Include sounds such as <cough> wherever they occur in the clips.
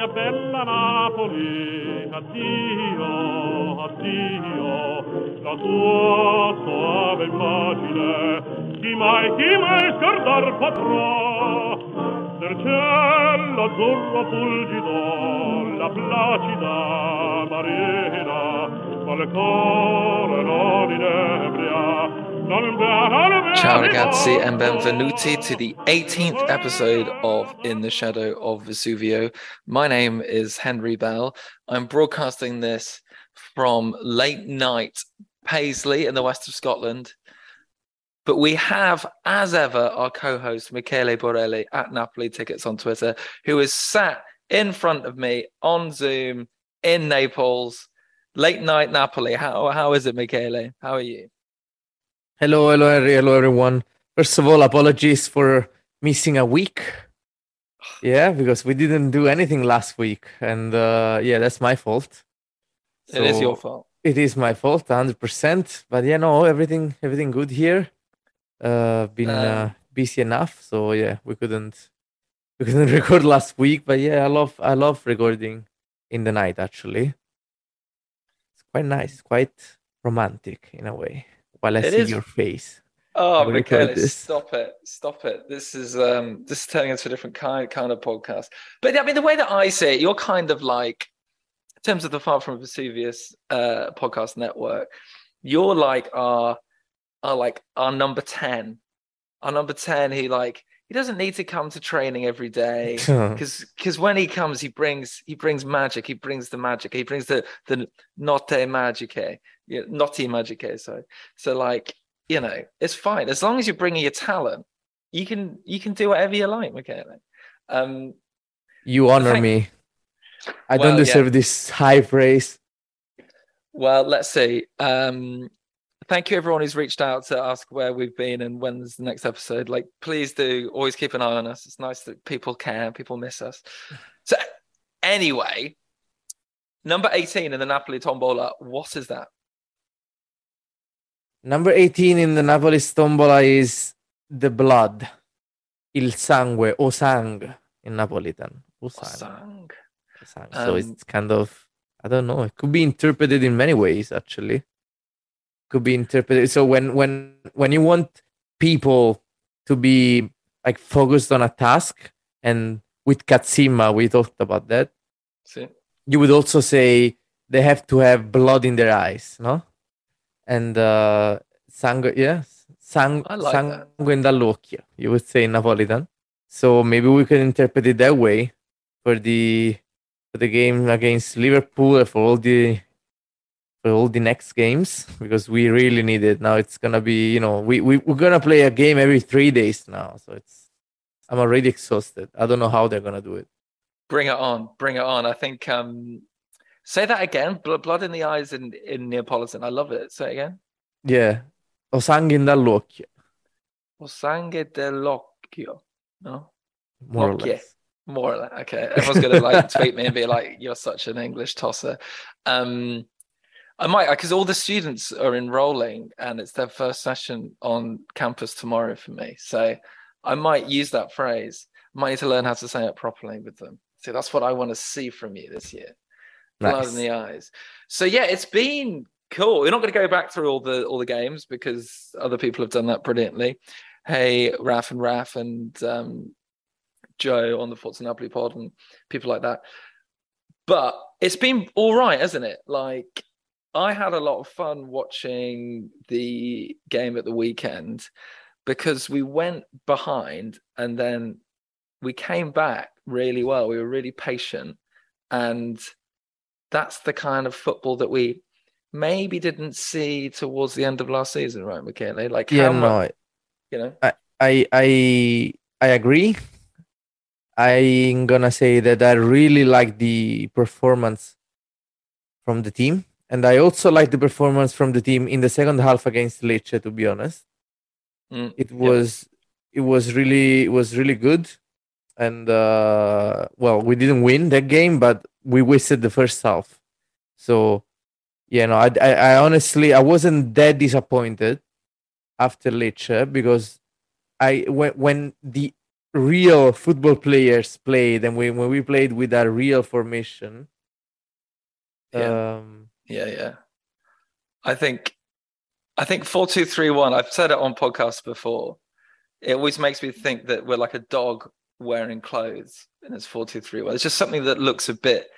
mia bella Napoli, addio, addio, la tua soave immagine, chi mai, chi mai scordar potrà? Nel cielo azzurro fulgido, la placida marina, quale cuore non inebria, Ciao ragazzi and benvenuti to the 18th episode of In the Shadow of Vesuvio. My name is Henry Bell. I'm broadcasting this from late night Paisley in the west of Scotland. But we have, as ever, our co-host Michele Borelli at Napoli Tickets on Twitter, who is sat in front of me on Zoom in Naples. Late night Napoli. How how is it, Michele? How are you? Hello, hello, hello, everyone. First of all, apologies for missing a week. Yeah, because we didn't do anything last week, and uh, yeah, that's my fault. So it is your fault. It is my fault, hundred percent. But yeah, no, everything, everything good here. Uh, been um, uh, busy enough, so yeah, we couldn't, we couldn't <laughs> record last week. But yeah, I love, I love recording in the night. Actually, it's quite nice, quite romantic in a way while I it see is... your face. Oh, Michele, stop it! Stop it! This is um, this is turning into a different kind kind of podcast. But I mean, the way that I see it, you're kind of like, in terms of the Far from Vesuvius uh, podcast network, you're like our, our like our number ten, our number ten. He like he doesn't need to come to training every day <laughs> because because when he comes, he brings he brings magic. He brings the magic. He brings the the notte you know, naughty magic sorry. So like, you know, it's fine as long as you're bringing your talent. You can you can do whatever you like, Michele. Um, you honor thank- me. I well, don't deserve yeah. this high praise. Well, let's see. Um, thank you everyone who's reached out to ask where we've been and when's the next episode. Like, please do always keep an eye on us. It's nice that people care, people miss us. <laughs> So, anyway, number 18 in the Napoli Tombola, what is that? Number 18 in the Napoli's Tombola is the blood. Il sangue, o sang in Napolitan. O sang. O sang. So um, it's kind of, I don't know, it could be interpreted in many ways actually. Could be interpreted. So when when when you want people to be like focused on a task and with Katsima we talked about that. See. You would also say they have to have blood in their eyes, no? and uh, sangue, yes, sang, like sangue in dall'occhio, you would say in Napolitan. So maybe we can interpret it that way for the for the game against Liverpool for all the for all the next games because we really need it now. It's gonna be you know we, we we're gonna play a game every three days now, so it's I'm already exhausted. I don't know how they're gonna do it. Bring it on, bring it on. I think um Say that again. Blood in the eyes in, in Neapolitan. I love it. Say it again. Yeah. O sangue dall'occhio. O sangue dell'occhio. No? More or less. More or less. Okay. Everyone's to like tweet me and be like, you're such an English tosser. Um, I might, because all the students are enrolling and it's their first session on campus tomorrow for me. So I might use that phrase. I might need to learn how to say it properly with them. So that's what I want to see from you this year blood nice. in the eyes. So yeah, it's been cool. We're not going to go back through all the all the games because other people have done that brilliantly. Hey, Raf and Raf and um, Joe on the Forza Napoli pod and people like that. But it's been all right, hasn't it? Like I had a lot of fun watching the game at the weekend because we went behind and then we came back really well. We were really patient and that's the kind of football that we maybe didn't see towards the end of last season, right, Michele? Like, yeah, no, much, you know, I, I, I, I agree. I'm gonna say that I really like the performance from the team, and I also like the performance from the team in the second half against Lecce. To be honest, mm, it was yeah. it was really it was really good and uh, well, we didn't win that game, but we wasted the first half. So, you know, I, I, I honestly I wasn't that disappointed after Lecce because I when when the real football players played and when, when we played with a real formation. Yeah. Um, yeah, yeah. I think I think four two three one. I've said it on podcasts before. It always makes me think that we're like a dog wearing clothes, and it's four two three one. It's just something that looks a bit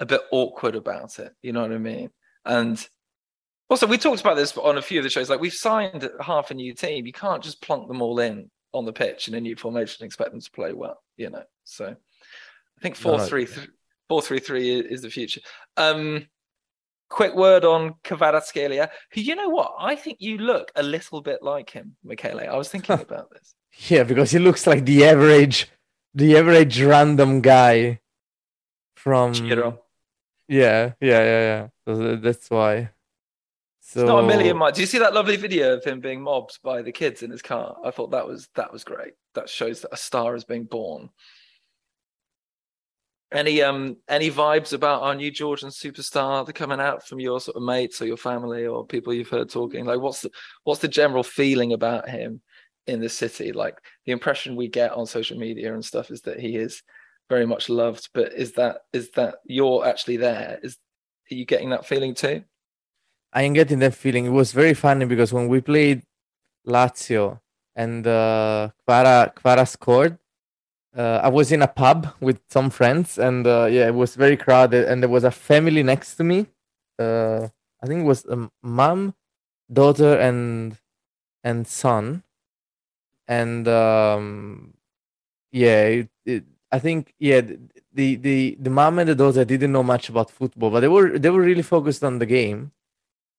a bit awkward about it. You know what I mean? And also, we talked about this on a few of the shows. Like we've signed half a new team. You can't just plonk them all in on the pitch in a new formation and expect them to play well. You know. So I think four no, three th- four three three is the future. Um, quick word on Kvaratskhelia, who you know what? I think you look a little bit like him, Michele. I was thinking <laughs> about this. Yeah, because he looks like the average, the average random guy from. Chiro. Yeah, yeah, yeah, yeah. That's why. So... It's not a million miles. Do you see that lovely video of him being mobbed by the kids in his car? I thought that was that was great. That shows that a star is being born. <laughs> Any um any vibes about our new Georgian superstar coming out from your sort of mates or your family or people you've heard talking? Like what's the what's the general feeling about him in the city? Like the impression we get on social media and stuff is that he is very much loved, but is that is that you're actually there? Is are you getting that feeling too? I am getting that feeling. It was very funny because when we played Lazio and uh, Kvara Kvara scored, uh, I was in a pub with some friends, and uh, yeah, it was very crowded, and there was a family next to me. Uh, I think it was a mom, daughter, and and son, and um, yeah, it, it, I think yeah, the the the mom and the daughter didn't know much about football, but they were they were really focused on the game,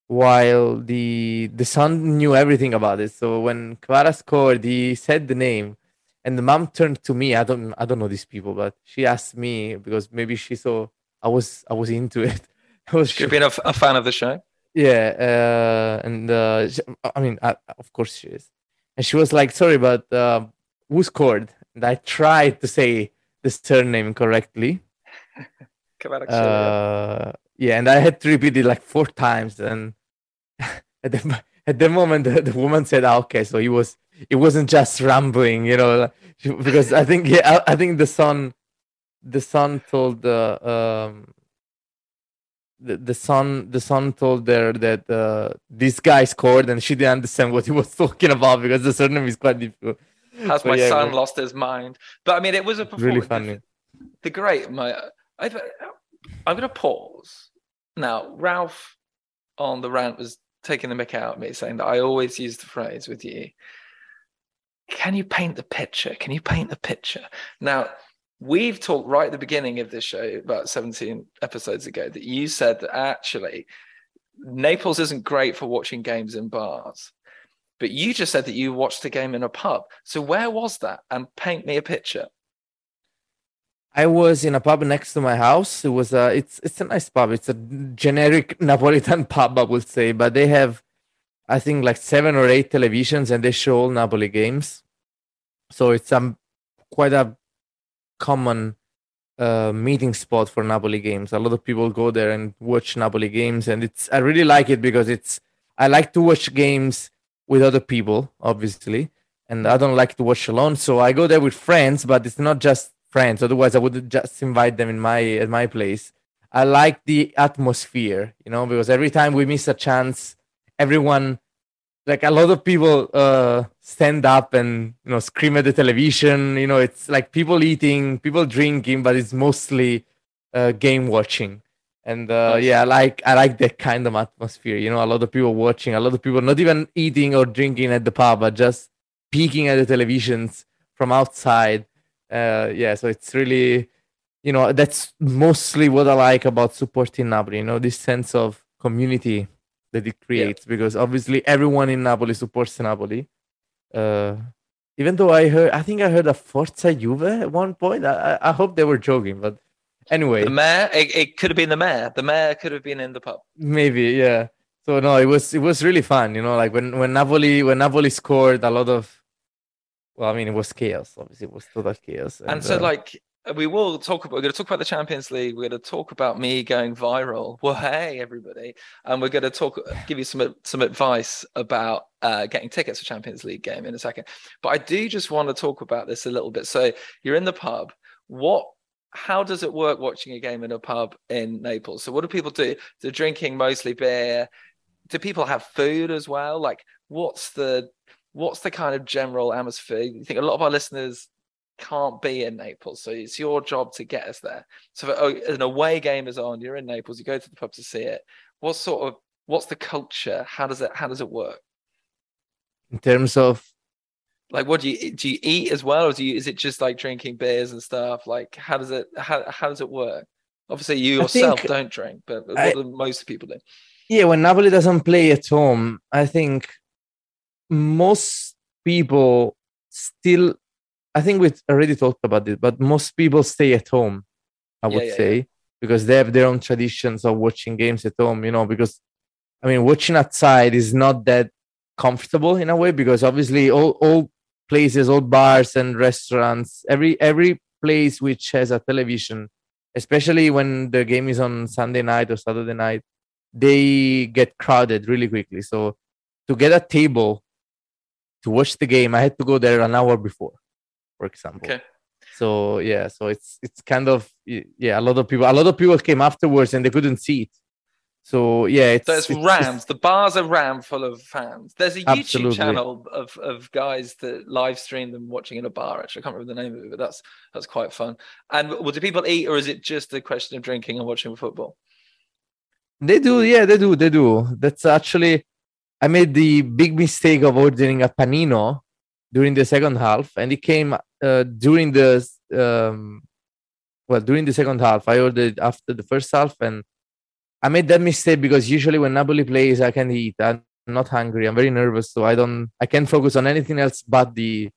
while the the son knew everything about it. So when Kvara scored, he said the name and the mom turned to me. I don't I don't know these people, but she asked me because maybe she saw I was I was into it. <laughs> I was she been a, a, fan of the show. Yeah, uh, and uh, she, I mean, I, of course she is. And she was like, "Sorry, but uh, who scored?" And I tried to say the surname correctly. <laughs> uh, yeah, and I had to repeat it like four times. And <laughs> at the at the moment, the, the woman said, ah, "Okay, so he was it wasn't just rambling, you know, because I think yeah, I, I think the son, the son told the um, the, the son the son told her that uh, this guy scored and she didn't understand what he was <laughs> talking about because the surname is quite difficult. Has my yeah, son lost his mind? But I mean, it was a really funny. The, the great my I've, I'm going to pause now. Ralph on the rant was taking the mick out of me, saying that I always use the phrase with you can you paint the picture? Can you paint the picture? Now, we've talked right at the beginning of this show, about 17 episodes ago, that you said that actually Naples isn't great for watching games in bars. But you just said that you watched the game in a pub. So where was that? And paint me a picture. I was in a pub next to my house. It was a it's it's a nice pub. It's a generic <laughs> Napolitan pub, I would say, but they have I think like seven or eight televisions and they show all Napoli games. So it's um quite a common uh, meeting spot for Napoli games. A lot of people go there and watch Napoli games, and it's I really like it because it's I like to watch games with other people, obviously, and I don't like to watch alone. So I go there with friends, but it's not just friends. Otherwise, I would just invite them in my at my place. I like the atmosphere, you know, because every time we miss a chance everyone like a lot of people uh stand up and you know scream at the television. You know it's like people eating people drinking but it's mostly uh game watching. And uh yeah i like i like that kind of atmosphere you know a lot of people watching a lot of people not even eating or drinking at the pub but just peeking at the televisions from outside. Uh yeah so it's really you know that's mostly what i like about supporting napoli you know this sense of community that it creates yeah. because obviously everyone in Napoli supports Napoli. Uh, even though I heard, I think I heard a Forza Juve at one point. I, I hope they were joking, but anyway, the mayor. It, it could have been the mayor. The mayor could have been in the pub. Maybe, yeah. So no, it was it was really fun. You know, like when when Napoli when Napoli scored, a lot of. Well, I mean, it was chaos. Obviously, it was total chaos. And, and so, uh, like, we will talk about we're going to talk about the champions league. We're going to talk about me going viral. Well hey everybody. And we're going to talk give you some some advice about uh, getting tickets for champions league game in a second. But i do just want to talk about this a little bit. So you're in the pub. What how does it work watching a game in a pub in naples? So what do people do? They're drinking mostly beer. Do people have food as well? Like what's the what's the kind of general atmosphere? You think a lot of our listeners can't be in Naples. So it's your job to get us there. So if oh, an away game is on, you're in Naples, you go to the pub to see it. What sort of what's the culture? How does it how does it work? In terms of like what do you do you eat as well or do you is it just like drinking beers and stuff? Like how does it how how does it work? Obviously you yourself don't drink, but what I, do most people do? Yeah, when Napoli doesn't play at home, I think most people still I think we already talked about it, but most people stay at home, I would yeah, yeah, say, yeah. because they have their own traditions of watching games at home, you know, because I mean, watching outside is not that comfortable in a way because obviously all, all places, all bars and restaurants, every every place which has a television, especially when the game is on Sunday night or Saturday night, they get crowded really quickly. So to get a table to watch the game, I had to go there an hour before for example. Okay. So yeah, so it's it's kind of yeah, a lot of people a lot of people came afterwards and they couldn't see it. So yeah, it's there's it's, rams. It's, the bars are ram full of fans. There's a YouTube absolutely. channel of of guys that live stream them watching in a bar. Actually, I can't remember the name of it, but that's that's quite fun. And well, do people eat, or is it just a question of drinking and watching football? They do, yeah, they do, they do. That's actually I made the big mistake of ordering a panino during the second half, and it came uh, during the um, well during the second half. I ordered after the first half, and I made that mistake because usually when Napoli plays, I can eat. I'm not hungry. I'm very nervous, so I don't. I can't focus on anything else but the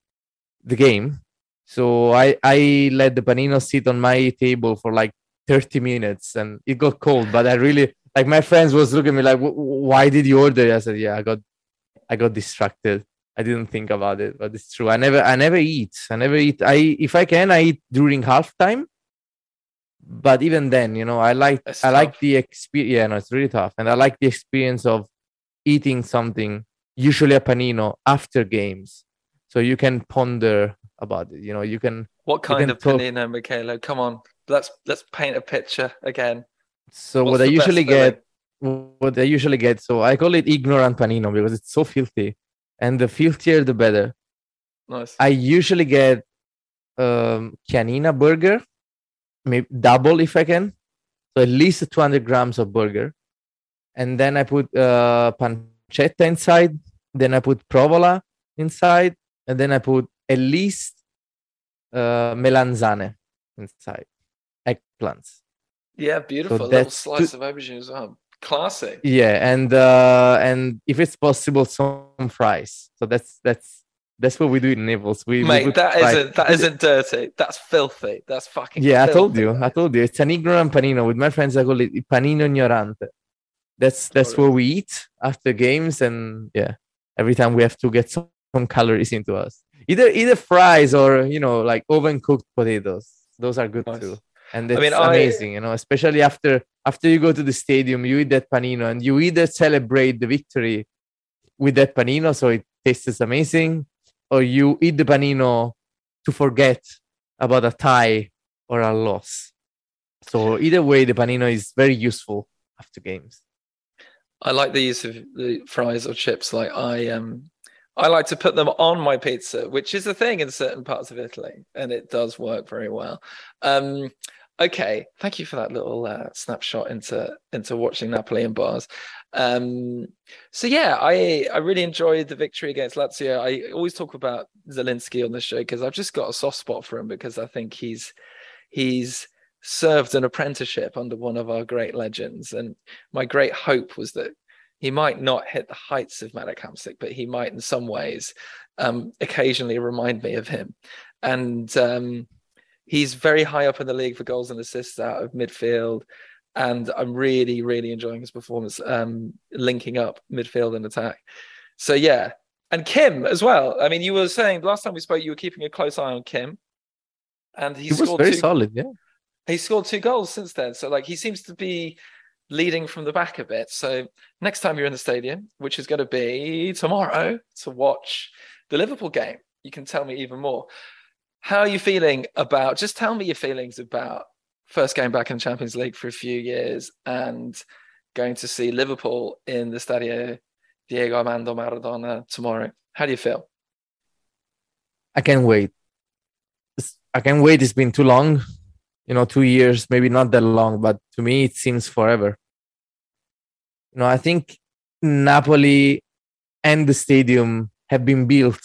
the game. So I I let the panino sit on my table for like 30 minutes, and it got cold. But I really like my friends was looking at me like, "Why did you order?" I said, "Yeah, I got I got distracted." I didn't think about it, but it's true. I never, I never eat. I never eat. I, if I can, I eat during halftime. But even then, you know, I like, That's I tough. like the experience. Yeah, no, it's really tough, and I like the experience of eating something, usually a panino, after games, so you can ponder about it. You know, you can. What kind of talk... panino, Michele? Come on, let's let's paint a picture again. So What's what I usually get, what I usually get, so I call it ignorant panino because it's so filthy and the filthier the better. Nice. I usually get um Chianina burger, maybe double if I can. So at least 200 grams of burger. And then I put uh, pancetta inside. Then I put provola inside. And then I put at least uh, melanzane inside, eggplants. Yeah, beautiful. So little slice of aubergine as well. Classic. Yeah, and uh, and if it's possible, some fries. So that's that's that's what we do in Naples. We mate, we that isn't that isn't dirty. That's filthy. That's fucking. Yeah, filthy. I told you. I told you. It's an ignorant panino. With my friends, I call it panino ignorante. That's that's what we eat after games, and yeah, every time we have to get some, some calories into us. Either either fries or you know like oven cooked potatoes. Those are good nice. too and it's I mean, amazing I... you know especially after after you go to the stadium you eat that panino and you either celebrate the victory with that panino so it tastes amazing or you eat the panino to forget about a tie or a loss so either way the panino is very useful after games i like the use of the fries or chips like i um I like to put them on my pizza, which is a thing in certain parts of Italy, and it does work very well. Um, okay, thank you for that little uh, snapshot into into watching Napoli and bars. Um, so yeah, I I really enjoyed the victory against Lazio. I always talk about Zielinski on the show because I've just got a soft spot for him because I think he's he's served an apprenticeship under one of our great legends, and my great hope was that he might not hit the heights of Marek Hamsik, but he might in some ways um, occasionally remind me of him. And um, he's very high up in the league for goals and assists out of midfield. And I'm really, really enjoying his performance, um, linking up midfield and attack. So yeah, and Kim as well. I mean, you were saying last time we spoke, you were keeping a close eye on Kim. and he, he was very two, solid. Yeah, he scored two goals since then. So like he seems to be leading from the back a bit. So next time you're in the stadium, which is going to be tomorrow, to watch the Liverpool game, you can tell me even more. How are you feeling about? Just tell me your feelings about first game back in the Champions League for a few years and going to see Liverpool in the Stadio Diego Armando Maradona tomorrow. How do you feel? I can't wait. I can't wait. It's been too long. You know, two years, maybe not that long, but to me, it seems forever. You know, I think Napoli and the stadium have been built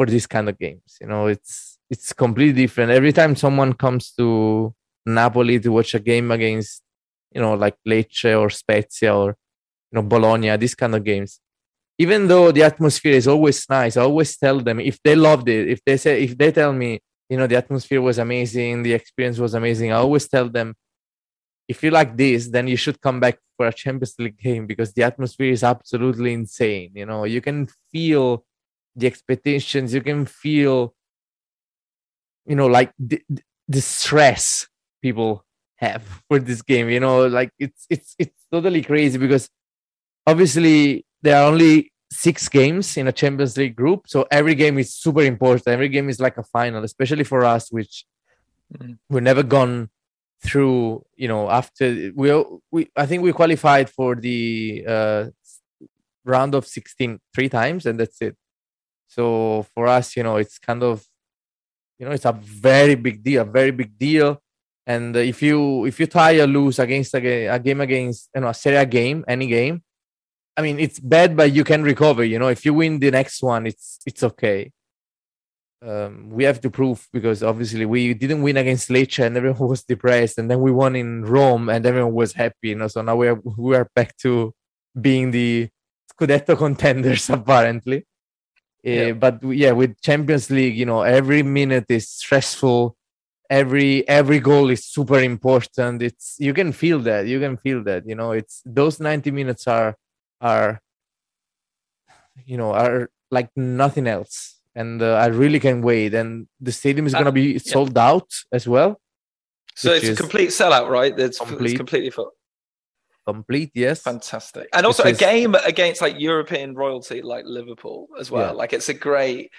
for these kind of games. You know, it's it's completely different. Every time someone comes to Napoli to watch a game against, you know, like Lecce or Spezia or you know Bologna, these kind of games. Even though the atmosphere is always nice, I always tell them if they loved it, if they say if they tell me, you know, the atmosphere was amazing, the experience was amazing, I always tell them if you like this, then you should come back for a Champions League game because the atmosphere is absolutely insane. You know, you can feel the expectations, you can feel, you know, like the, the stress people have for this game. You know, like it's it's it's totally crazy because obviously there are only six games in a Champions League group, so every game is super important. Every game is like a final, especially for us, which mm. we're never gone through. You know, after we we I think we qualified for the uh, round of 16 three times, and that's it. So for us, you know, it's kind of you know it's a very big deal, a very big deal and if you if you tie or lose against a, a game against you know a Serie A game, any game, I mean it's bad, but you can recover. You know, if you win the next one, it's it's okay. Um, we have to prove because obviously we didn't win against Lecce and everyone <laughs> was depressed, and then we won in Rome and everyone was happy. You know, so now we are we are back to being the Scudetto <laughs> contenders apparently. Uh, yeah. Uh, but yeah, with Champions League, you know, every minute is stressful every every goal is super important it's you can feel that you can feel that you know it's those 90 minutes are are you know are like nothing else and uh, i really can wait and the stadium is going to be sold yeah. out as well so it's a complete sellout right it's, complete. it's completely full complete yes fantastic and also a game against like european royalty like liverpool as well yeah. like it's a great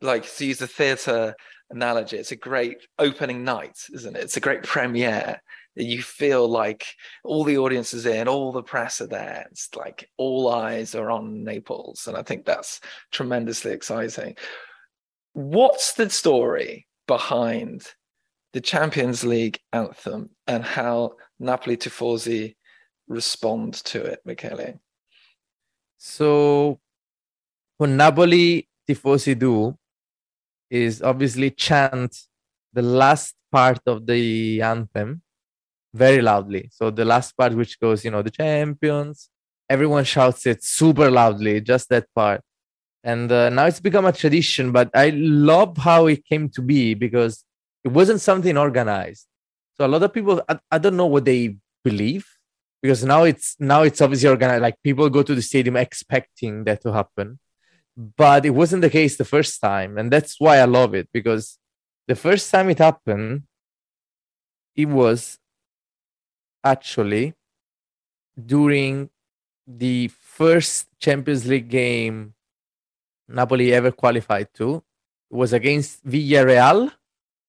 like to use the theatre analogy, it's a great opening night, isn't it? It's a great premiere. You feel like all the audience is in, all the press are there. It's like all eyes are on Naples. And I think that's tremendously exciting. What's the story behind the Champions League anthem and how Napoli Tifosi respond to it, Michele? So, what Napoli Tifosi do is obviously chant the last part of the anthem very loudly. So the last part, which goes, you know, the champions, everyone shouts it super loudly, just that part. And uh, now it's become a tradition, but I love how it came to be because it wasn't something organized. So a lot of people, I, I don't know what they believe because now it's now it's obviously organized. Like people go to the stadium expecting that to happen but it wasn't the case the first time and that's why i love it because the first time it happened it was actually during the first champions league game napoli ever qualified to it was against villarreal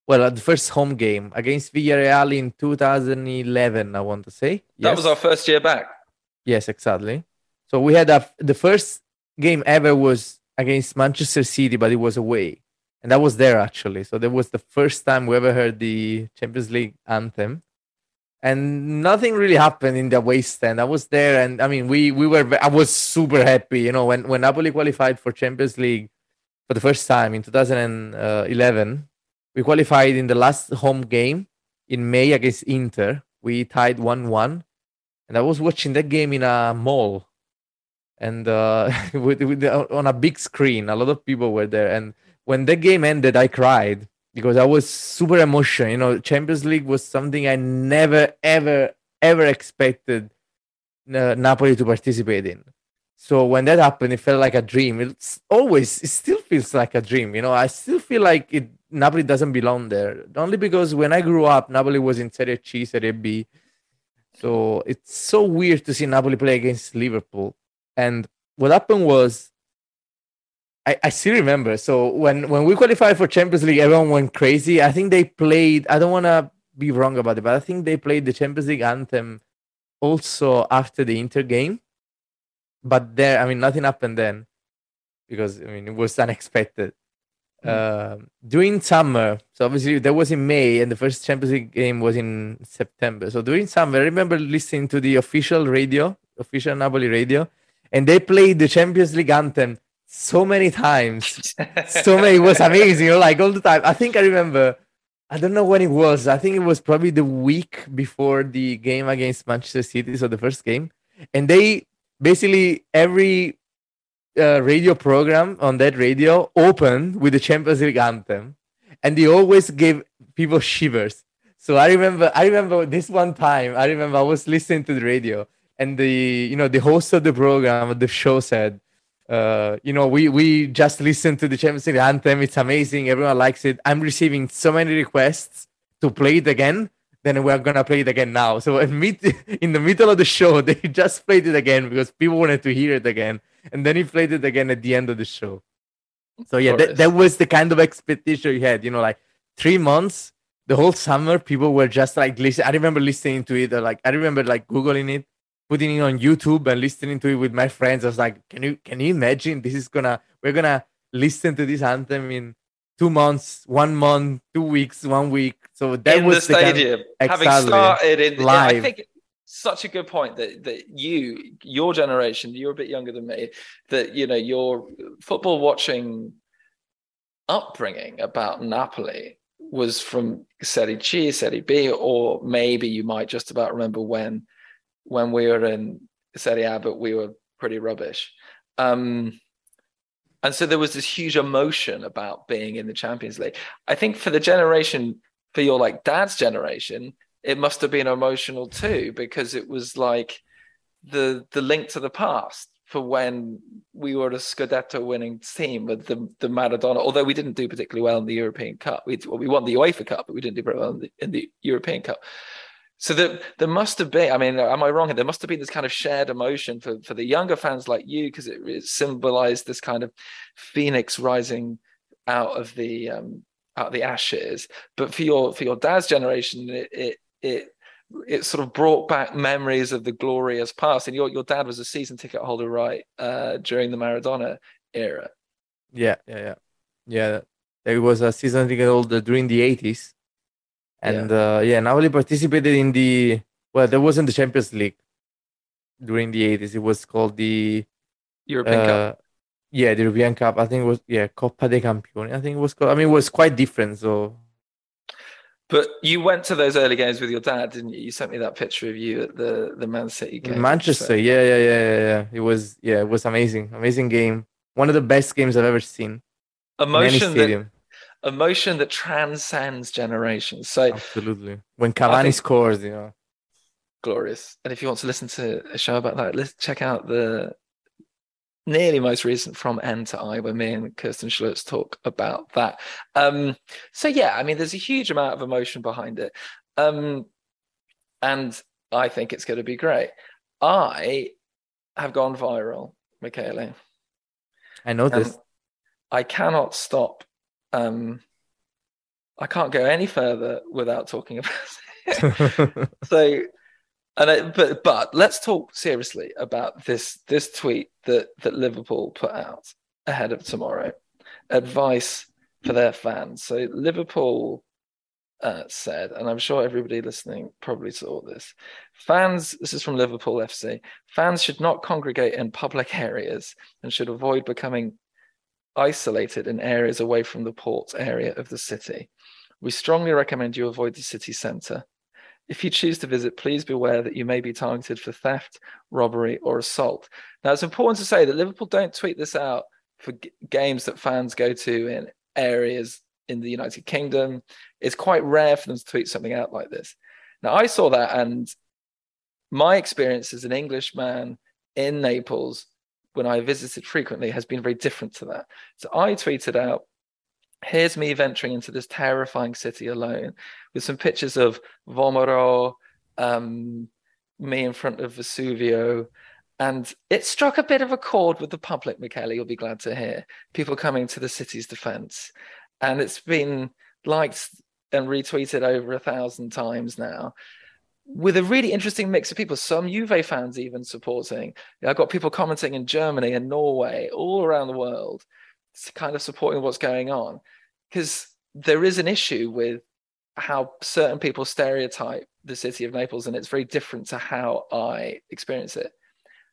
well at the first home game against villarreal in 2011 i want to say that was our first year back yes exactly so we had a, the first game ever was against Manchester City, but it was away. And that was there actually. So that was the first time we ever heard the Champions League anthem. And nothing really happened in the away stand. I was there, and I mean, we we were. I was super happy, you know, when when Napoli qualified for Champions League for the first time in 2011. Uh, We qualified in the last home game in May against Inter. We tied one-one, and I was watching that game in a mall and uh, <laughs> with, with the, on a big screen. A lot of people were there, and when the game ended, I cried because I was super emotional. You know, Champions League was something I never, ever, ever expected uh, Napoli to participate in. So when that happened, it felt like a dream. It's always, it still feels like a dream. You know, I still feel like it Napoli doesn't belong there. Only because when I grew up, Napoli was in Serie C, Serie B. So it's so weird to see Napoli play against Liverpool. And what happened was, I, I still remember. So when when we qualified for Champions League, everyone went crazy. I think they played. I don't want to be wrong about it, but I think they played the Champions League anthem also after the Inter game. But there, I mean, nothing happened then because I mean it was unexpected. Mm. Uh, during summer, so obviously that was in May, and the first Champions League game was in September. So during summer, I remember listening to the official radio, official Napoli radio, and they played the Champions League anthem so many times. <laughs> so many, it was amazing, you know, like all the time. I think I remember I don't know when it was. I think it was probably the week before the game against Manchester City, so the first game. And they basically every uh, radio program on that radio opened with the Champions League anthem, and they always gave people shivers. So I remember, I remember this one time. I remember I was listening to the radio, and the you know the host of the program of the show said, uh, you know, we we just listened to the Champions League anthem. It's amazing. Everyone likes it. I'm receiving so many requests to play it again. Then we're gonna play it again now. So in, mid, <laughs> in the middle of the show, <laughs> they just played it again because people wanted to hear it again, and then he played it again at the end of the show. So yeah, that, that was the kind of expectation you had. You know, like three months, the whole summer, people were just like listening. I remember listening to it, or like I remember like googling it putting it on YouTube and listening to it with my friends. I was like, can you can you imagine this is gonna we're gonna listen to this anthem in two months, one month, two weeks, one week. So that in was the stadium, kind of, having started in live. Yeah, I think such a good point that that you, your generation, you're a bit younger than me, that you know your football watching upbringing about Napoli was from Serie C, Serie B, or maybe you might just about remember when when we were in Serie A, but we were pretty rubbish. Um, and so there was this huge emotion about being in the Champions League. I think for the generation, for your like dad's generation, it must have been emotional too, because it was like the the link to the past for when we were a Scudetto winning team with the the Maradona. Although we didn't do particularly well in the European Cup, we well, we won the UEFA Cup, but we didn't do very well in the, in the European Cup. So there, there must have been. I mean, am I wrong? There must have been this kind of shared emotion for for the younger fans like you, because it, it, symbolized this kind of phoenix rising out of the um, out of the ashes. But for your for your dad's generation, it it it, it sort of brought back memories of the glorious past. And your your dad was a season ticket holder, right, uh, during the Maradona era. Yeah, yeah, yeah, yeah. There was a season ticket holder during the eighties and yeah. Uh, yeah, Napoli participated in the well, there wasn't the Champions League during the 80s. It was called the European uh, Cup. Yeah, the European Cup. I think it was yeah Coppa dei Campioni. I think it was called. I mean, it was quite different. So, but you went to those early games with your dad, didn't you? You sent me that picture of you at the the Man City game. Manchester. So. Yeah, yeah, yeah, yeah, yeah. It was yeah, it was amazing, amazing game. One of the best games I've ever seen. Emotion that emotion that transcends generations. So absolutely, when Cavani scores, you know, glorious. And if you want to listen to a show about that, let's check out the nearly most recent from N to I, where me and Kirsten Schlutz talk about that. Um, so yeah, I mean, there's a huge amount of emotion behind it, um, and I think it's going to be great. I have gone viral, Michele. I know this. I cannot stop um, I can't go any further without talking about it. <laughs> so, and I, but but let's talk seriously about this this tweet that that Liverpool put out ahead of tomorrow. Advice for their fans. So Liverpool uh, said, and I'm sure everybody listening probably saw this. Fans, this is from Liverpool FC. Fans should not congregate in public areas and should avoid becoming isolated in areas away from the port area of the city. We strongly recommend you avoid the city centre. If you choose to visit, please be aware that you may be targeted for theft, robbery, or assault. Now, it's important to say that Liverpool don't tweet this out for g- games that fans go to in areas in the United Kingdom. It's quite rare for them to tweet something out like this. Now, I saw that, and my experience as an Englishman in Naples when I visited frequently has been very different to that. So I tweeted out, here's me venturing into this terrifying city alone with some pictures of Vomero, um, me in front of Vesuvio. And it struck a bit of a chord with the public, Michele, you'll be glad to hear. People coming to the city's defense. And it's been liked and retweeted over a thousand times now with a really interesting mix of people. Some Juve fans even supporting. I've got people commenting in Germany and Norway, all around the world, kind of supporting what's going on. Because there is an issue with how certain people stereotype the city of Naples, and it's very different to how I experience it.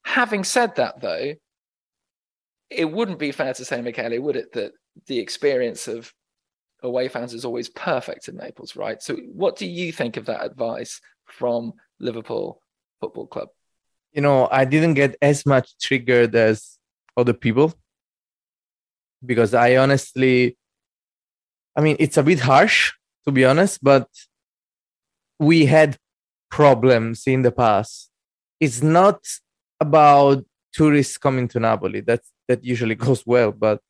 Having said that, though, it wouldn't be fair to say, Michele, would it, that the experience of away fans is always perfect in Naples, right? So, what do you think of that advice from Liverpool Football Club? You know, I didn't get as much triggered as other people because I honestly, I mean, it's a bit harsh to be honest, but we had problems in the past. It's not about tourists coming to Napoli. That's that usually <laughs> goes well, but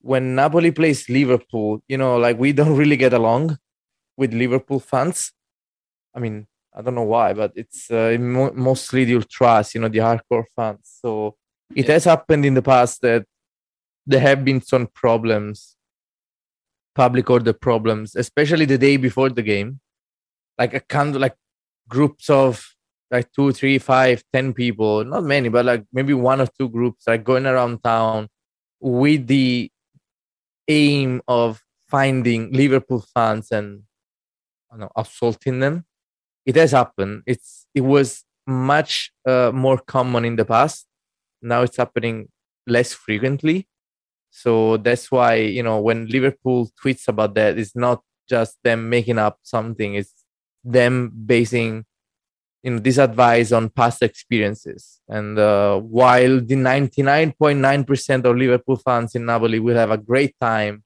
when Napoli plays Liverpool, you know, like we don't really get along with Liverpool fans. I mean, I don't know why, but it's uh, mostly the ultras, you know, the hardcore fans. So it has happened in the past that there have been some problems, public order problems, especially the day before the game. Like a kind of like groups of like two, three, five, ten people, not many, but like maybe one or two groups like going around town with the aim of finding Liverpool fans and know, assaulting them it has happened. It's it was much uh, more common in the past. Now it's happening less frequently. So that's why you know when Liverpool tweets about that, it's not just them making up something. It's them basing you know this advice on past experiences. And uh, while the 99.9% of Liverpool fans in Napoli will have a great time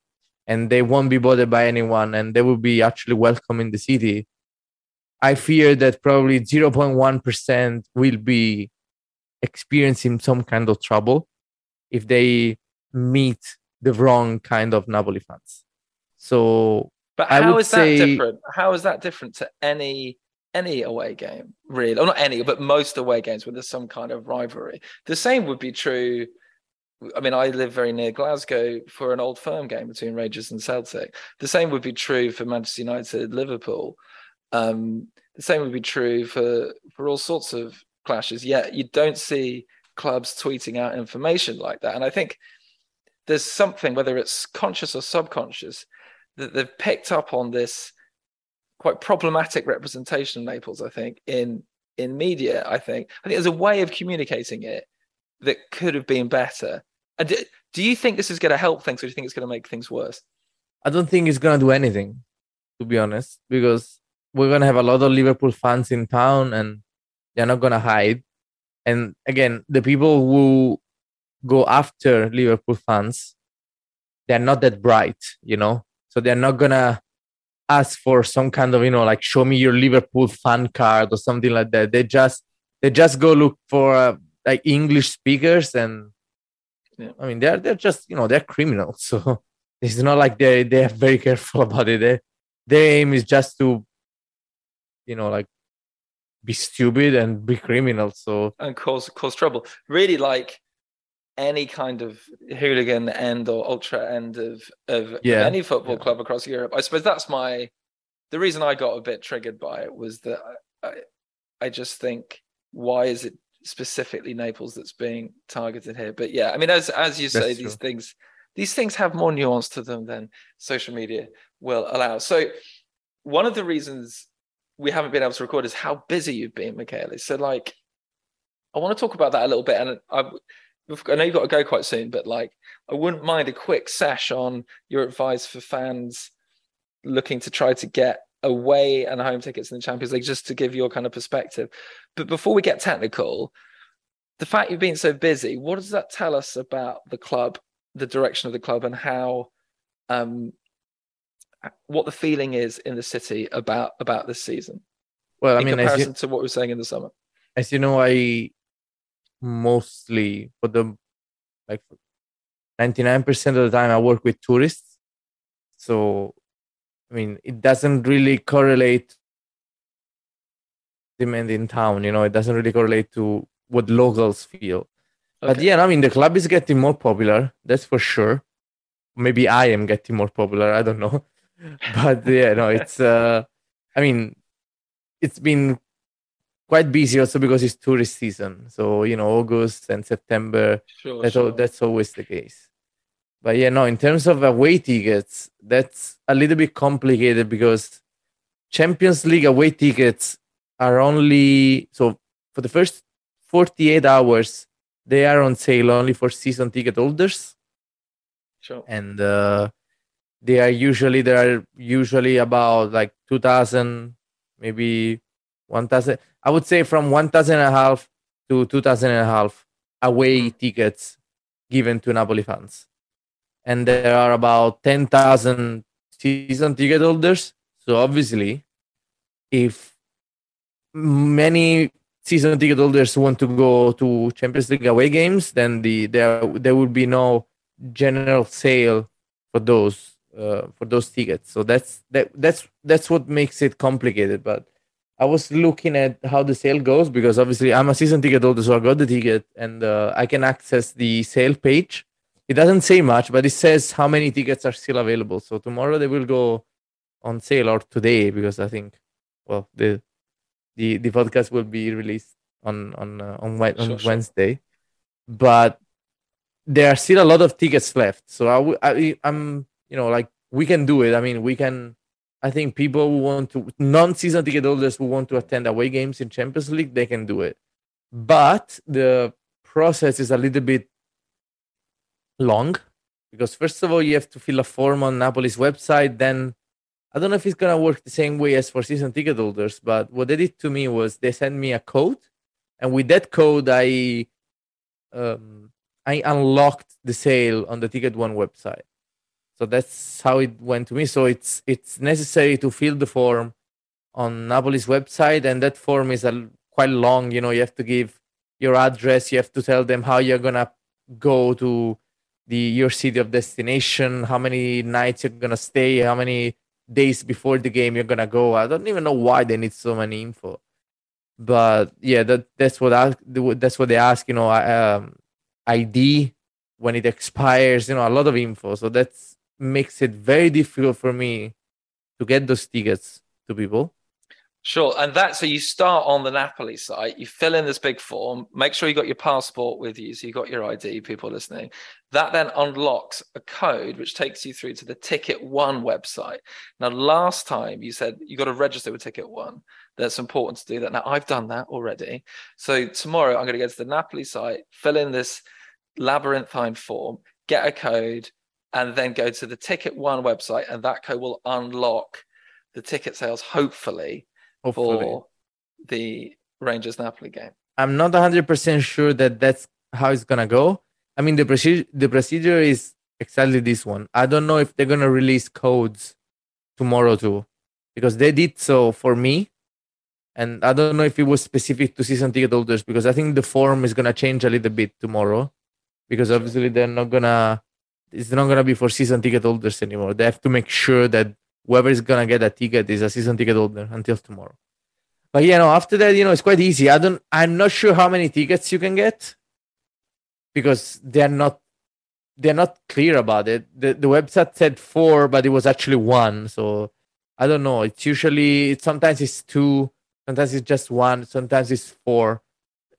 and they won't be bothered by anyone and they will be actually welcome in the city I fear that probably 0.1% will be experiencing some kind of trouble if they meet the wrong kind of Napoli fans. So, but how is say, that different? How is that different to any any away game, really? Or not any, but most away games where there's some kind of rivalry. The same would be true. I mean, I live very near Glasgow for an old firm game between Rangers and Celtic. The same would be true for Manchester United, Liverpool. Um, the same would be true for for all sorts of clashes. Yet you don't see clubs tweeting out information like that. And I think there's something, whether it's conscious or subconscious, that they've picked up on this quite problematic representation of Naples. I think in in media. I think I think there's a way of communicating it that could have been better. And do, do you think this is going to help things, or do you think it's going to make things worse? I don't think it's going to do anything, to be honest, because we're gonna have a lot of Liverpool fans in town, and they're not gonna hide. And again, the people who go after Liverpool fans, they're not that bright, you know. So they're not gonna ask for some kind of, you know, like show me your Liverpool fan card or something like that. They just they just go look for uh, like English speakers, and yeah. I mean they're they're just you know they're criminals. <laughs> So it's not like they they're very careful <laughs> about it. They, their aim is just to you know like be stupid and be criminal so and cause cause trouble really like any kind of hooligan end or ultra end of of, yeah. of any football yeah. club across Europe. I suppose that's my the reason I got a bit triggered by it was that I, I just think why is it specifically Naples that's being targeted here? But yeah, I mean as as you say, these things these things have more nuance to them than social media will allow. So one of the reasons we haven't been able to record is how busy you've been, Michele. So like, I want to talk about that a little bit, and I, I know you've got to go quite soon, but like, I wouldn't mind a quick sesh on your advice for fans looking to try to get away and home tickets in the Champions League, just to give your kind of perspective. But before we get technical, the fact you've been so busy, what does that tell us about the club, the direction of the club, and how um, what the feeling is in the city about about this season. Well, I in mean, comparison you, to what we are saying in the summer. As you know, I mostly for the like 99% of the time I work with tourists. So, I mean, it doesn't really correlate demand in town, you know, it doesn't really correlate to what locals feel. Okay. But yeah, I mean, the club is getting more popular, that's for sure. Maybe I am getting more popular, I don't know. <laughs> but yeah, no, it's, uh, I mean, it's been quite busy also because it's tourist season. So, you know, August and September, sure, that's, sure. that's always the case. But yeah, no, in terms of away tickets, that's a little bit complicated because Champions League away tickets are only so for the first 48 hours they are on sale only for season ticket holders. Sure. And uh, they are usually there are usually about like 2000 maybe 1000 I would say from 1000 and a half to 2000 and a half away mm. tickets given to Napoli fans and there are about 10,000 season ticket holders. So obviously, if many season ticket holders want to go to Champions League away games, then the there there will be no general sale for those uh, for those tickets. So that's that that's that's what makes it complicated. But I was looking at how the sale goes because obviously I'm a season ticket holder, so I got the ticket and uh, I can access the sale page it doesn't say much, but it says how many tickets are still available. So tomorrow they will go on sale or today because I think well the the the podcast will be released on on uh, on, on sure, Wednesday, sure. but there are still a lot of tickets left. So I, w- I I'm you know like we can do it. I mean we can. I think people who want to non-season ticket holders who want to attend away games in Champions League they can do it, but the process is a little bit long because first of all you have to fill a form on Napoli's website. Then I don't know if it's gonna work the same way as for season ticket holders, but what they did to me was they sent me a code, and with that code I um, I unlocked the sale on the Ticket One website. So that's how it went to me. So it's it's necessary to fill the form on Napoli's website, and that form is a, quite long. You know, you have to give your address. You have to tell them how you're gonna go to the your city of destination, how many nights you're gonna stay, how many days before the game you're gonna go. I don't even know why they need so many info, but yeah, that that's what I that's what they ask. You know, um, ID when it expires. You know, a lot of info. So that makes it very difficult for me to get those tickets to people. Sure. And that, so you start on the Napoli site, you fill in this big form, make sure you got your passport with you. So you got your ID, people listening. That then unlocks a code which takes you through to the Ticket One website. Now, last time you said you got to register with Ticket One. That's important to do that. Now, I've done that already. So tomorrow I'm going to go to the Napoli site, fill in this labyrinthine form, get a code, and then go to the Ticket One website. And that code will unlock the ticket sales, hopefully Hopefully. for the Rangers Napoli game. I'm not 100% sure that that's how it's going to go. I mean, the procedure, the procedure is exactly this one. I don't know if they're going to release codes tomorrow too, because they did so for me. And I don't know if it was specific to season ticket holders because I think the form is going to change a little bit tomorrow because obviously they're not going to, it's not going to be for season ticket holders anymore. They have to make sure that whoever is gonna get a ticket is a season ticket holder until tomorrow. But you know, after that, you know, it's quite easy. I don't. I'm not sure how many tickets you can get because they're not they're not clear about it. The the website said four, but it was actually one. So I don't know. It's usually it's sometimes it's two, sometimes it's just one, sometimes it's four.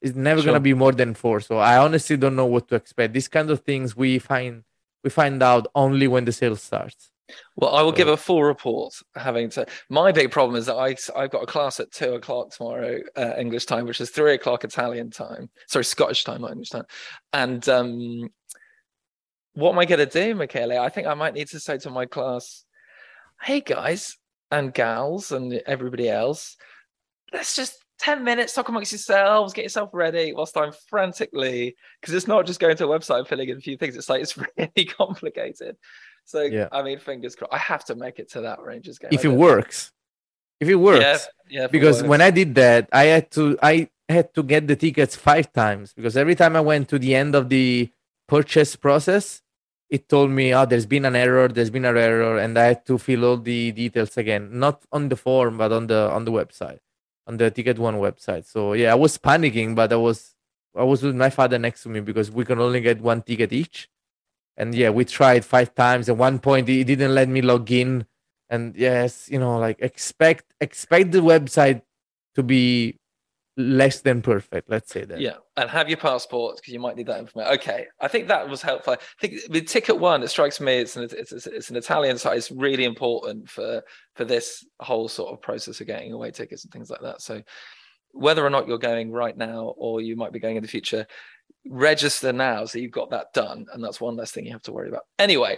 It's never sure. gonna be more than four. So I honestly don't know what to expect. These kind of things we find we find out only when the sale starts. Well, I will give a full report. Having to, my big problem is that I I've got a class at two o'clock tomorrow uh, English time, which is three o'clock Italian time. Sorry, Scottish time, not English time. And um, what am I going to do, Michele? I think I might need to say to my class, "Hey guys and gals and everybody else, let's just 10 minutes talk amongst yourselves get yourself ready whilst i'm frantically because it's not just going to a website and filling in a few things it's like it's <laughs> really complicated so yeah. I mean, fingers crossed. I have to make it to that Rangers game. If it works, if it works, yeah, yeah because when I did that, I had to I had to get the tickets five times because every time I went to the end of the purchase process, it told me, oh, there's been an error, there's been an error, and I had to fill all the details again, not on the form, but on the on the website, on the Ticket One website. So yeah, I was panicking, but I was I was with my father next to me because we can only get one ticket each. And yeah, we tried five times. At one point, he didn't let me log in. And yes, you know, like expect expect the website to be less than perfect. Let's say that. Yeah, and have your passport because you might need that information. Okay, I think that was helpful. I think with Ticket One, it strikes me it's an it's, it's, an Italian site. It's really important for for this whole sort of process of getting away tickets and things like that. So whether or not you're going right now or you might be going in the future, register now so you've got that done, and that's one less thing you have to worry about. Anyway,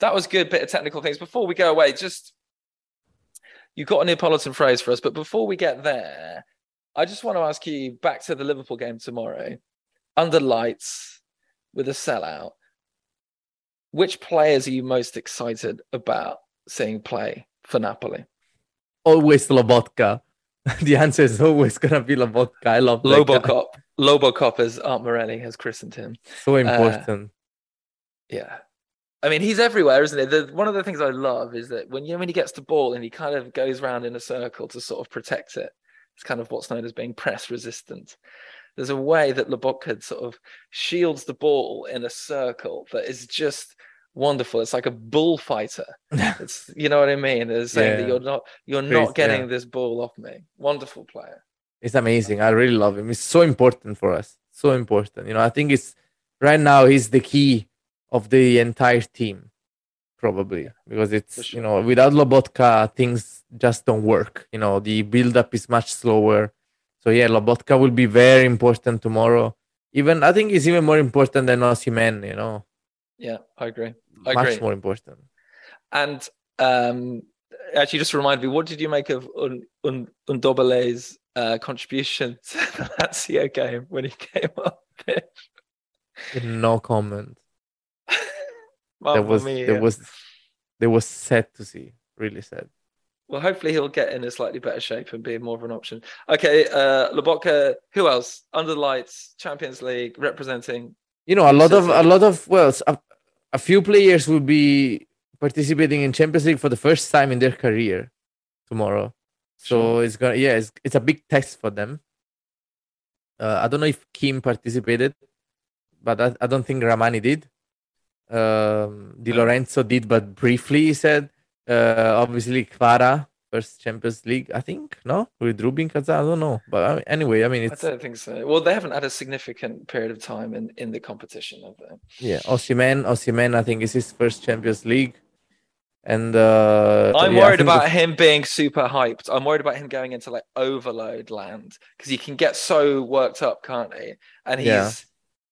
that was good bit of technical things. Before we go away, just you got a Neapolitan phrase for us, but before we get there I just want to ask you back to the Liverpool game tomorrow, under lights with a sellout. Which players are you most excited about seeing play for Napoli? Always Lobotka. <laughs> the answer is always gonna be Lobotka. I love Lobocop. Lobocop, as Art Morelli has christened him. So uh, important. Uh, yeah. I mean, he's everywhere, isn't he? The, one of the things I love is that when you when he gets the ball and he kind of goes around in a circle to sort of protect it, it's kind of what's known as being press resistant. There's a way that Lobotka sort of shields the ball in a circle that is just wonderful. It's like a bullfighter. <laughs> it's you know what I mean. It's saying yeah. that you're not you're not getting yeah. this ball off me. Wonderful player. It's amazing. I really love him. It's so important for us. So important. You know, I think it's right now he's the key of the entire team probably because it's sure. you know without Lobotka things just don't work. You know the build up is much slower. So yeah, Lobotka will be very important tomorrow. Even I think it's even more important than Osimhen. You know. Yeah, I agree. I much agree. more important. And um, actually, just remind me, what did you make of Un, Un, Ndombele's uh, contribution <laughs> to the Lazio game when he came up? no comment that was mia. that was that was sad to see. Really sad. Well, hopefully he'll get in a slightly better shape and be more of an option. Okay, uh Lobotka, who else? Under the lights, Champions League, representing. You know, a lot City. of a lot of well, a, a few players will be participating in Champions League for the first time in their career tomorrow. So sure. it's gonna yeah, it's, it's a big test for them. Uh, I don't know if Kim participated, but I, I don't think Rrahmani did um, Di Lorenzo did, but briefly, he said. Uh, obviously, Kvara, first Champions League, I think, no? With Rubin Kazan, I don't know. But anyway, I mean, it's... I don't think so. Well, they haven't had a significant period of time in, in the competition, have they? Yeah, Osimhen, Osimhen, I think, is his first Champions League. And uh, I'm yeah, worried about him being super hyped. I'm worried about him going into like overload land because he can get so worked up, can't he? And he's yeah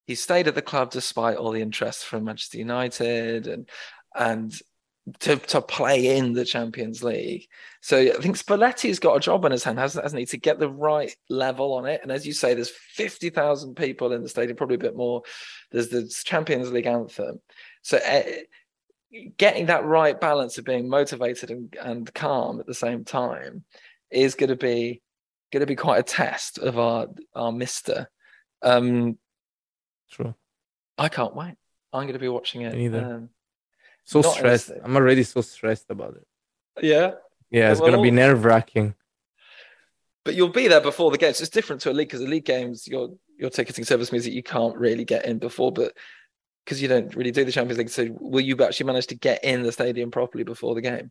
he stayed at the club despite all the interest from Manchester United and and to to play in the Champions League. So I think Spalletti's got a job on his hand, hasn't, hasn't he, to get the right level on it. And as you say, there's fifty thousand people in the stadium, probably a bit more. There's the Champions League anthem. So uh, getting that right balance of being motivated and, and calm at the same time is going to be going to be quite a test of our our Mister. Um, True. I can't wait. I'm going to be watching it. Either. Um, so stressed. I'm already so stressed about it. Yeah. Yeah, it's well, going to be nerve wracking. But you'll be there before the games. It's different to a league because the league games, your your ticketing service means that you can't really get in before, but because you don't really do the Champions League. So will you actually manage to get in the stadium properly before the game?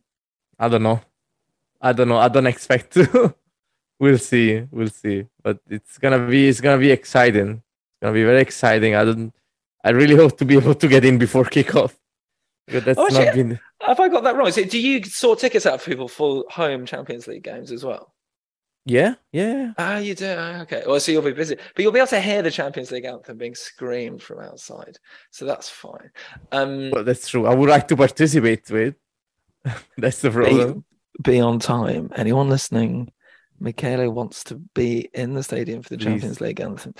I don't know. I don't know. I don't expect to. <laughs> we'll see. We'll see. But it's gonna be it's gonna be exciting gonna be very exciting. I don't. I really <laughs> hope to be able to get in before kickoff. But that's oh, actually, not been. Have I got that wrong? So do you sort tickets out for people for home Champions League games as well? Yeah, yeah. Ah, you do. Ah, okay. Well, so you'll be busy, but you'll be able to hear the Champions League anthem being screamed from outside, so that's fine. Um, well, that's true. I would like to participate with. <laughs> that's the problem. Be, be, on time. Anyone listening? Michele wants to be in the stadium for the Please. Champions League anthem.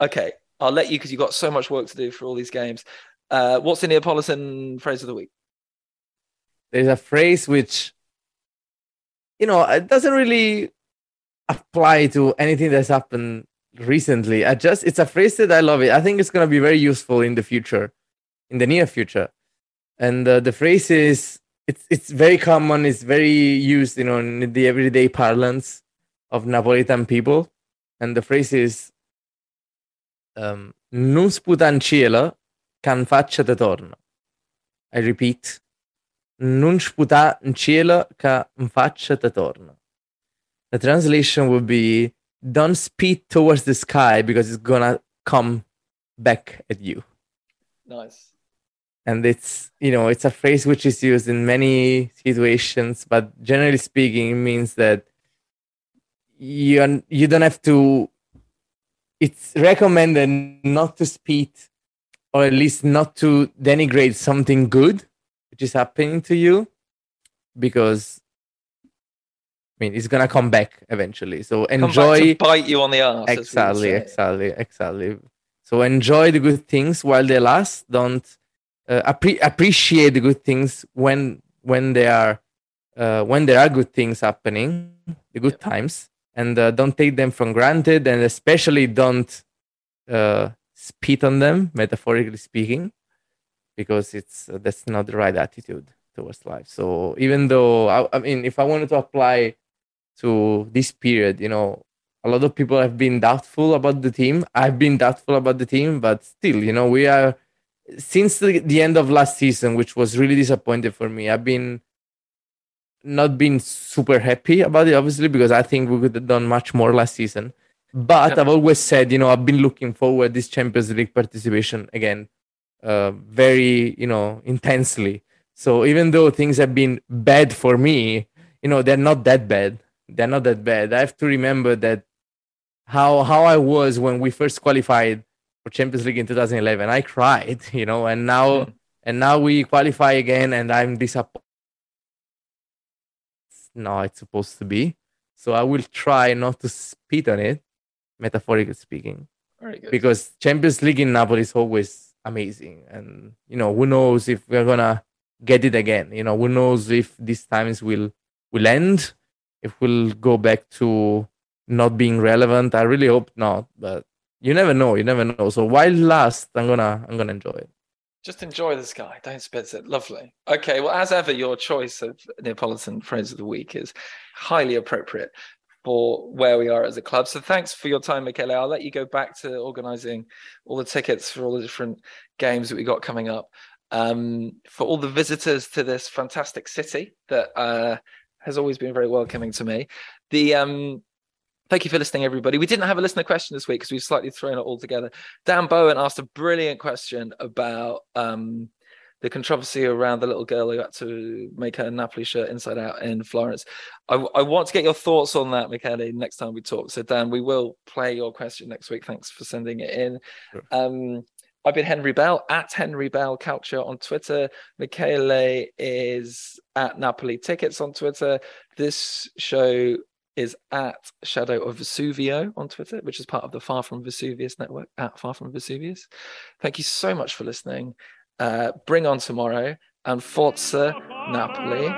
Okay, I'll let you because you've got so much work to do for all these games. Uh, what's the Neapolitan phrase of the week? There's a phrase which, you know, it doesn't really apply to anything that's happened recently. I just it's a phrase that I love it. I think it's gonna be very useful in the future, in the near future. And uh, the phrase is it's it's very common. It's very used, you know, in the everyday parlance of Napolitan people. And the phrase is um, "Non sputa in cielo, can faccia te torna." I repeat, "Non sputa in cielo, ca faccia te torna." The translation would be don't speed towards the sky because it's gonna come back at you. Nice. And it's you know it's a phrase which is used in many situations, but generally speaking, it means that you you don't have to. It's recommended not to spit or at least not to denigrate something good which is happening to you, because I mean, it's gonna come back eventually. So enjoy. bite you on the ass. Exactly, exactly, exactly. So enjoy the good things while they last. Don't uh, appre- appreciate the good things when when they are uh, when there are good things happening, the good times, and uh, don't take them for granted, and especially don't uh, spit on them, metaphorically speaking, because it's uh, that's not the right attitude towards life. So even though I, I mean, if I wanted to apply to this period. You know, a lot of people have been doubtful about the team. I've been doubtful about the team, but still, you know, we are since the, the end of last season, which was really disappointing for me. I've been not been super happy about it, obviously, because I think we could have done much more last season. But yeah. I've always said, you know, I've been looking forward this Champions League participation again, uh, very, you know, intensely. So even though things have been bad for me, you know, they're not that bad they're not that bad. I have to remember that how how I was when we first qualified for Champions League in 2011. I cried, <laughs> you know, and now mm. and now we qualify again, and I'm disappointed. No, it's supposed to be. So I will try not to spit on it, metaphorically speaking. Because Champions League in Napoli is always amazing, and you know who knows if we're gonna get it again. You know who knows if these times will will end if we'll go back to not being relevant. I really hope not, but you never know. You never know. So while last, I'm gonna I'm gonna enjoy it. Just enjoy the sky. Don't spit it. Lovely. Okay. Well, as ever, your choice of Neapolitan phrase of the week is highly appropriate for where we are as a club. So thanks for your time, Michele. I'll let you go back to organizing all the tickets for all the different games that we got coming up. Um, for all the visitors to this fantastic city that uh, has always been very welcoming to me. The um, thank you for listening, everybody. We didn't have a listener question this week because we've slightly thrown it all together. Dan Bowen asked a brilliant question about um, the controversy around the little girl who had to make her Napoli shirt inside out in Florence. I, I want to get your thoughts on that, Michele, next time we talk. So, Dan, we will play your question next week. Thanks for sending it in. Sure. Um, I've been Henry Bell at Henry Bell Culture on Twitter. Michele is at Napoli Tickets on Twitter. This show is at Shadow of Vesuvio on Twitter, which is part of the Far From Vesuvius network at Far From Vesuvius. Thank you so much for listening. Uh, bring on tomorrow and Forza Napoli.